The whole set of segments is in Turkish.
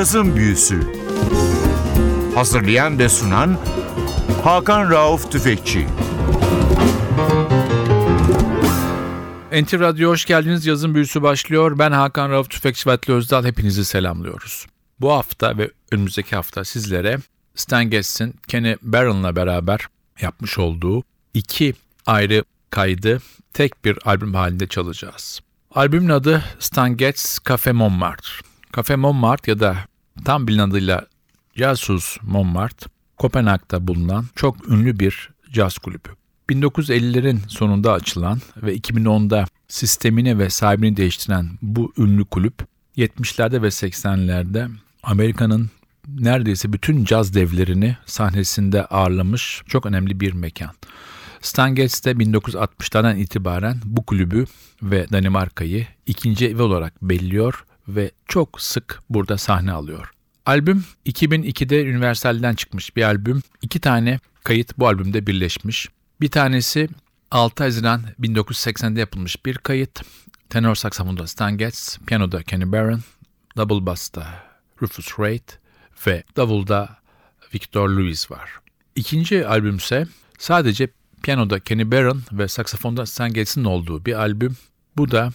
Cazın Büyüsü Hazırlayan ve sunan Hakan Rauf Tüfekçi NTV Radyo hoş geldiniz. Yazın büyüsü başlıyor. Ben Hakan Rauf Tüfekçi ve Özdal. Hepinizi selamlıyoruz. Bu hafta ve önümüzdeki hafta sizlere Stan Getz'in Kenny Barron'la beraber yapmış olduğu iki ayrı kaydı tek bir albüm halinde çalacağız. Albümün adı Stan Getz Cafe Montmartre. Cafe Montmartre ya da tam bilinen adıyla Jazzhus Montmartre, Kopenhag'da bulunan çok ünlü bir caz kulübü. 1950'lerin sonunda açılan ve 2010'da sistemini ve sahibini değiştiren bu ünlü kulüp 70'lerde ve 80'lerde Amerika'nın neredeyse bütün caz devlerini sahnesinde ağırlamış çok önemli bir mekan. Stan Getz de 1960'lardan itibaren bu kulübü ve Danimarka'yı ikinci evi olarak belliyor ve çok sık burada sahne alıyor. Albüm 2002'de Universal'den çıkmış bir albüm. İki tane kayıt bu albümde birleşmiş. Bir tanesi 6 Haziran 1980'de yapılmış bir kayıt. Tenor saksafonda Stan Getz, piyanoda Kenny Barron, double bass'ta Rufus Wright ve davulda Victor Lewis var. İkinci albüm ise sadece piyanoda Kenny Barron ve saksafonda Stan Getz'in olduğu bir albüm. Bu da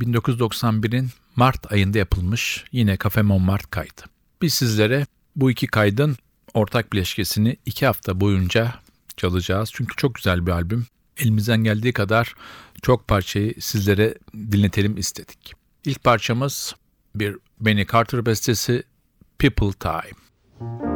1991'in Mart ayında yapılmış yine Cafe Montmartre kaydı. Biz sizlere bu iki kaydın ortak bileşkesini iki hafta boyunca çalacağız. Çünkü çok güzel bir albüm. Elimizden geldiği kadar çok parçayı sizlere dinletelim istedik. İlk parçamız bir Benny Carter bestesi People Time.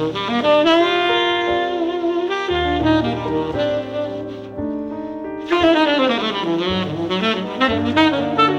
Thank you.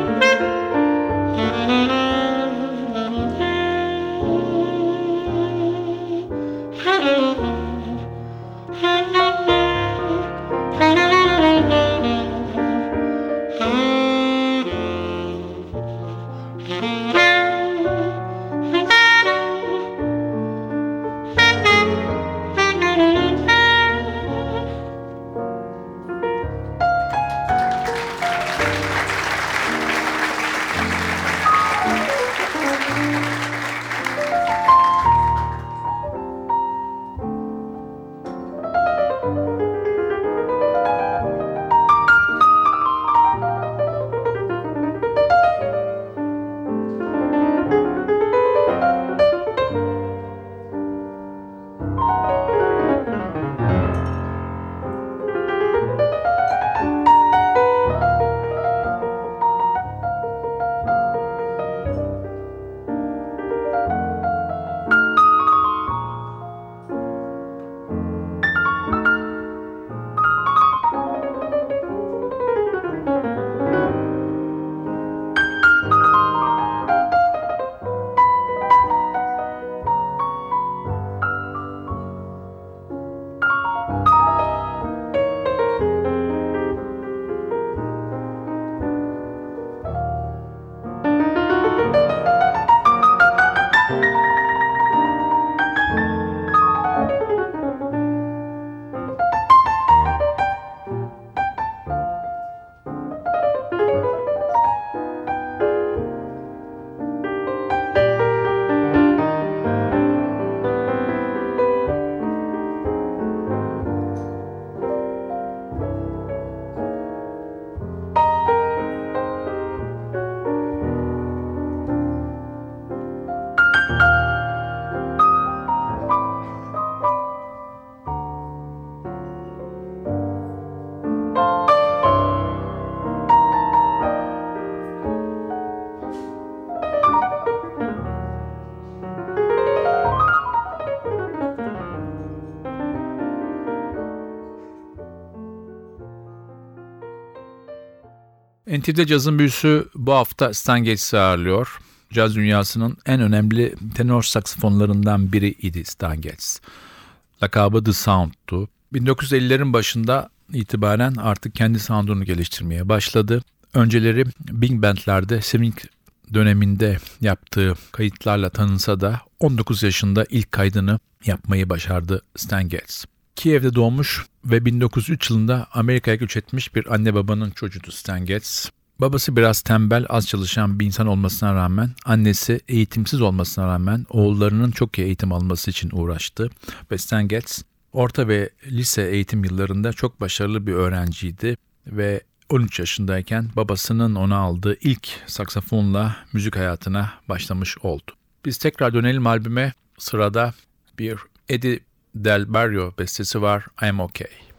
NTV'de cazın büyüsü bu hafta Stan Getz'i ağırlıyor. Caz dünyasının en önemli tenor saksafonlarından biri idi Stan Getz. Lakabı The Sound'tu. 1950'lerin başında itibaren artık kendi sound'unu geliştirmeye başladı. Önceleri Big Band'lerde swing döneminde yaptığı kayıtlarla tanınsa da 19 yaşında ilk kaydını yapmayı başardı Stan Getz. Kiev'de doğmuş ve 1903 yılında Amerika'ya göç etmiş bir anne babanın çocuğu Stan Getz. Babası biraz tembel, az çalışan bir insan olmasına rağmen, annesi eğitimsiz olmasına rağmen oğullarının çok iyi eğitim alması için uğraştı. Ve Stan Getz orta ve lise eğitim yıllarında çok başarılı bir öğrenciydi ve 13 yaşındayken babasının ona aldığı ilk saksafonla müzik hayatına başlamış oldu. Biz tekrar dönelim albüme. Sırada bir Eddie Del Barrio bestesi var I'm Okay.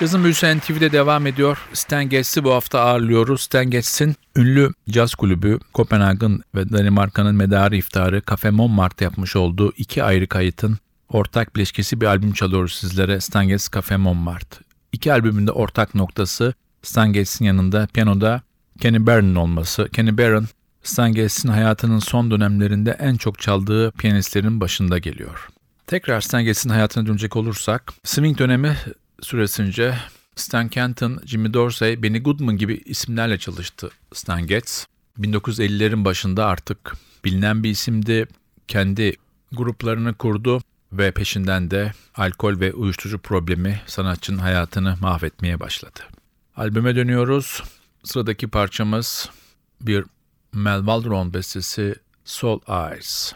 Yazın Büyüsü NTV'de devam ediyor. Stan Getz'i bu hafta ağırlıyoruz. Stan Getz'in ünlü caz kulübü Kopenhag'ın ve Danimarka'nın medarı iftarı Cafe Montmartre yapmış olduğu iki ayrı kayıtın ortak bileşkesi bir albüm çalıyoruz sizlere Stan Getz Cafe Montmartre. İki albümün de ortak noktası Stan Getz'in yanında piyanoda Kenny Barron'ın olması. Kenny Barron, Stan Getz'in hayatının son dönemlerinde en çok çaldığı piyanistlerin başında geliyor. Tekrar Stan Getz'in hayatına dönecek olursak, swing dönemi süresince Stan Kenton, Jimmy Dorsey, Benny Goodman gibi isimlerle çalıştı Stan Getz. 1950'lerin başında artık bilinen bir isimdi. Kendi gruplarını kurdu ve peşinden de alkol ve uyuşturucu problemi sanatçının hayatını mahvetmeye başladı. Albüme dönüyoruz. Sıradaki parçamız bir Mel Waldron bestesi Soul Eyes.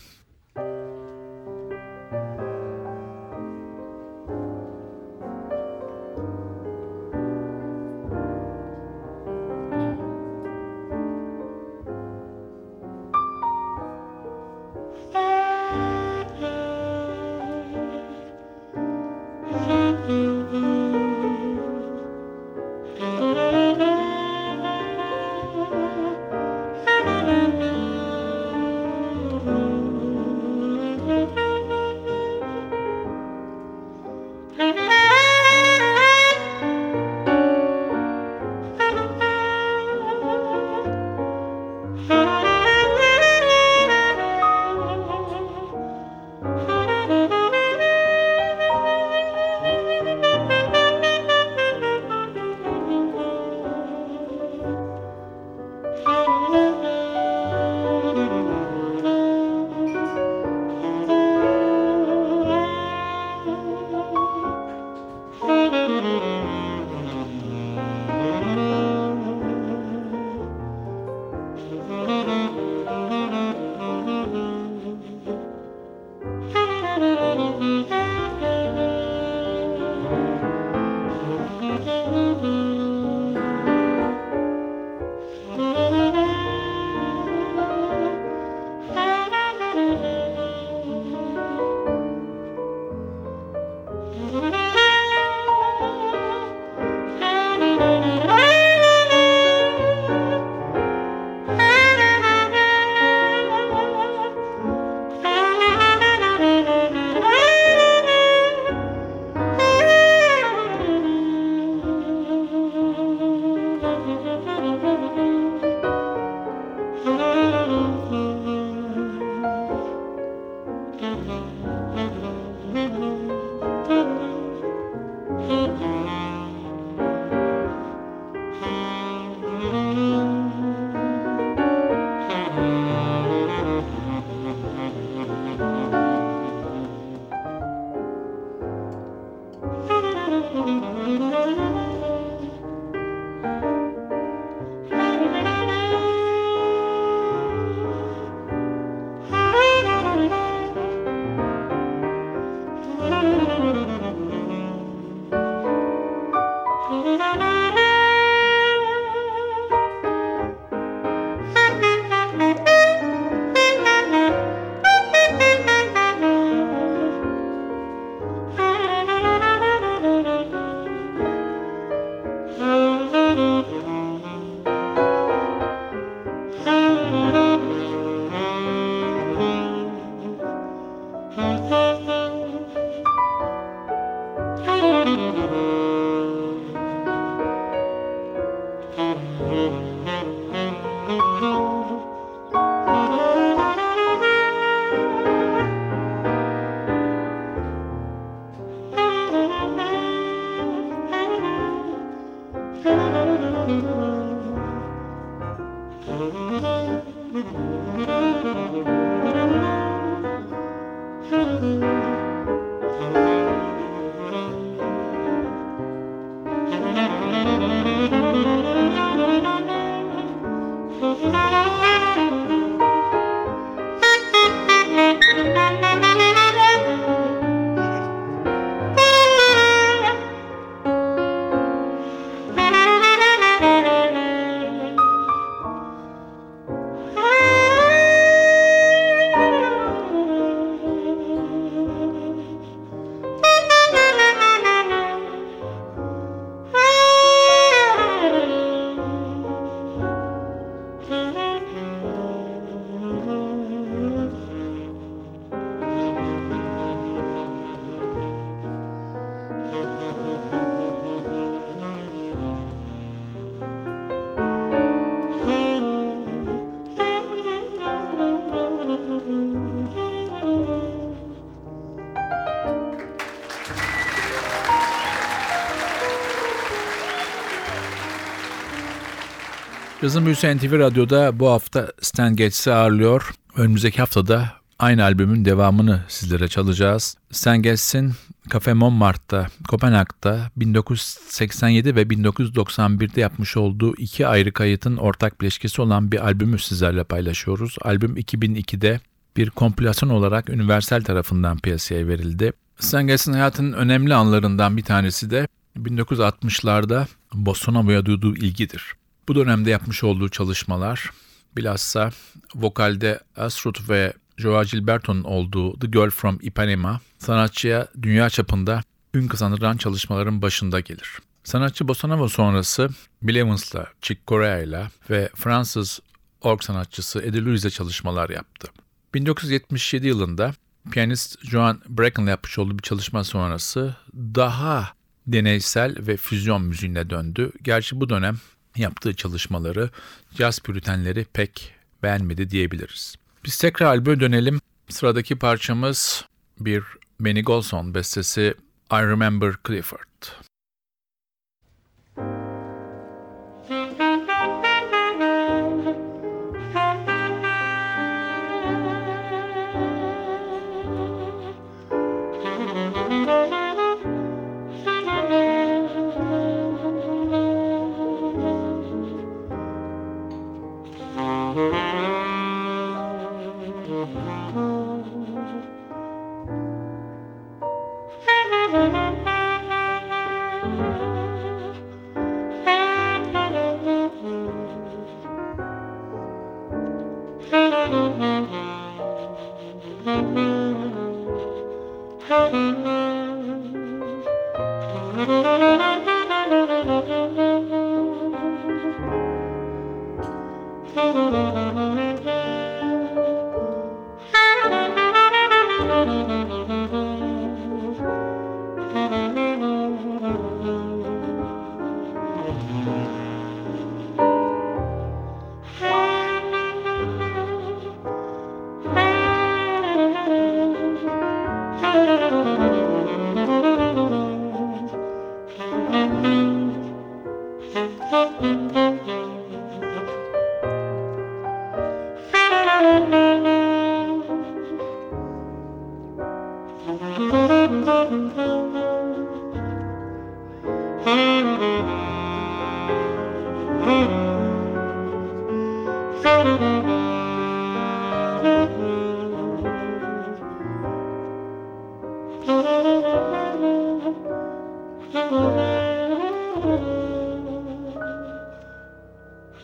Yazın Büyüsü NTV Radyo'da bu hafta Stan Getz'i ağırlıyor. Önümüzdeki haftada aynı albümün devamını sizlere çalacağız. Stan Getz'in Cafe Montmartre'da, Kopenhag'da 1987 ve 1991'de yapmış olduğu iki ayrı kayıtın ortak bileşkesi olan bir albümü sizlerle paylaşıyoruz. Albüm 2002'de bir kompilasyon olarak Universal tarafından piyasaya verildi. Stan Getz'in hayatının önemli anlarından bir tanesi de 1960'larda Bossa Nova'ya duyduğu ilgidir. Bu dönemde yapmış olduğu çalışmalar bilhassa vokalde Astrud ve Joao Gilberto'nun olduğu The Girl from Ipanema sanatçıya dünya çapında ün kazandıran çalışmaların başında gelir. Sanatçı Bossa Nova sonrası Bill Evans'la, Chick Corea'yla ve Fransız org sanatçısı Eddie Louis'le çalışmalar yaptı. 1977 yılında piyanist Joan Bracken'la yapmış olduğu bir çalışma sonrası daha deneysel ve füzyon müziğine döndü. Gerçi bu dönem yaptığı çalışmaları caz püritenleri pek beğenmedi diyebiliriz. Biz tekrar albüme dönelim. Sıradaki parçamız bir Benny Golson bestesi I Remember Clifford.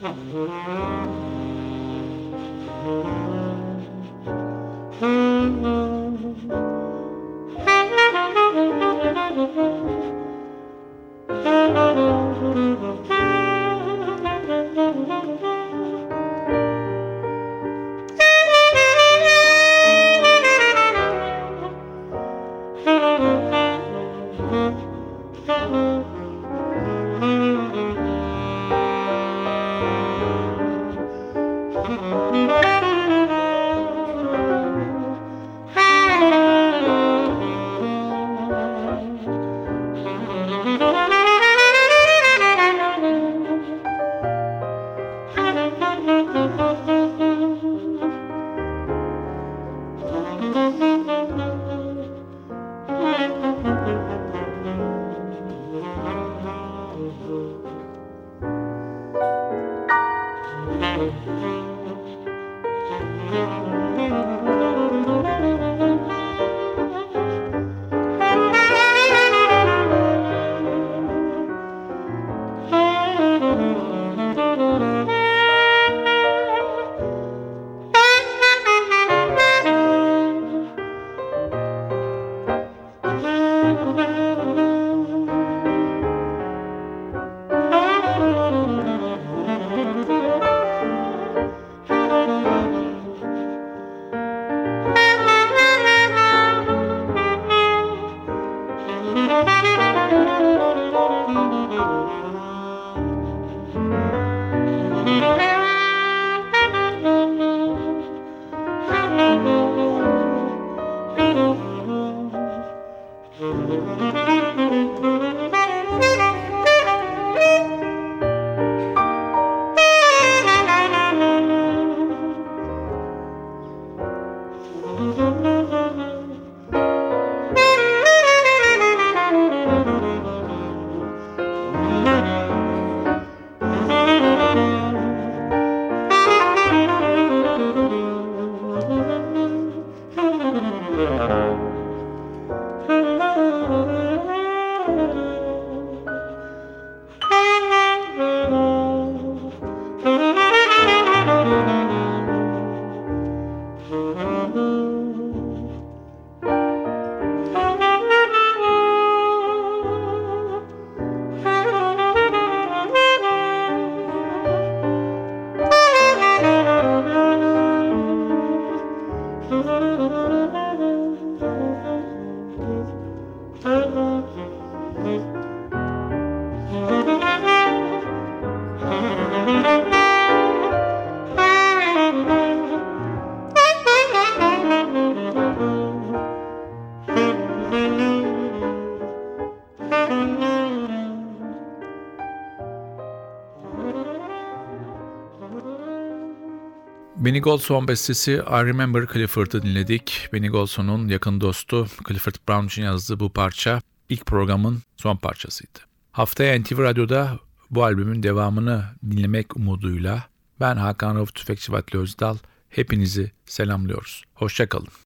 Mm-hmm. Benny Golson bestesi I Remember Clifford'ı dinledik. Benny Golson'un yakın dostu Clifford Brown için yazdığı bu parça ilk programın son parçasıydı. Haftaya NTV Radyo'da bu albümün devamını dinlemek umuduyla ben Hakan Rauf Tüfekçi Vatli Özdal hepinizi selamlıyoruz. Hoşçakalın.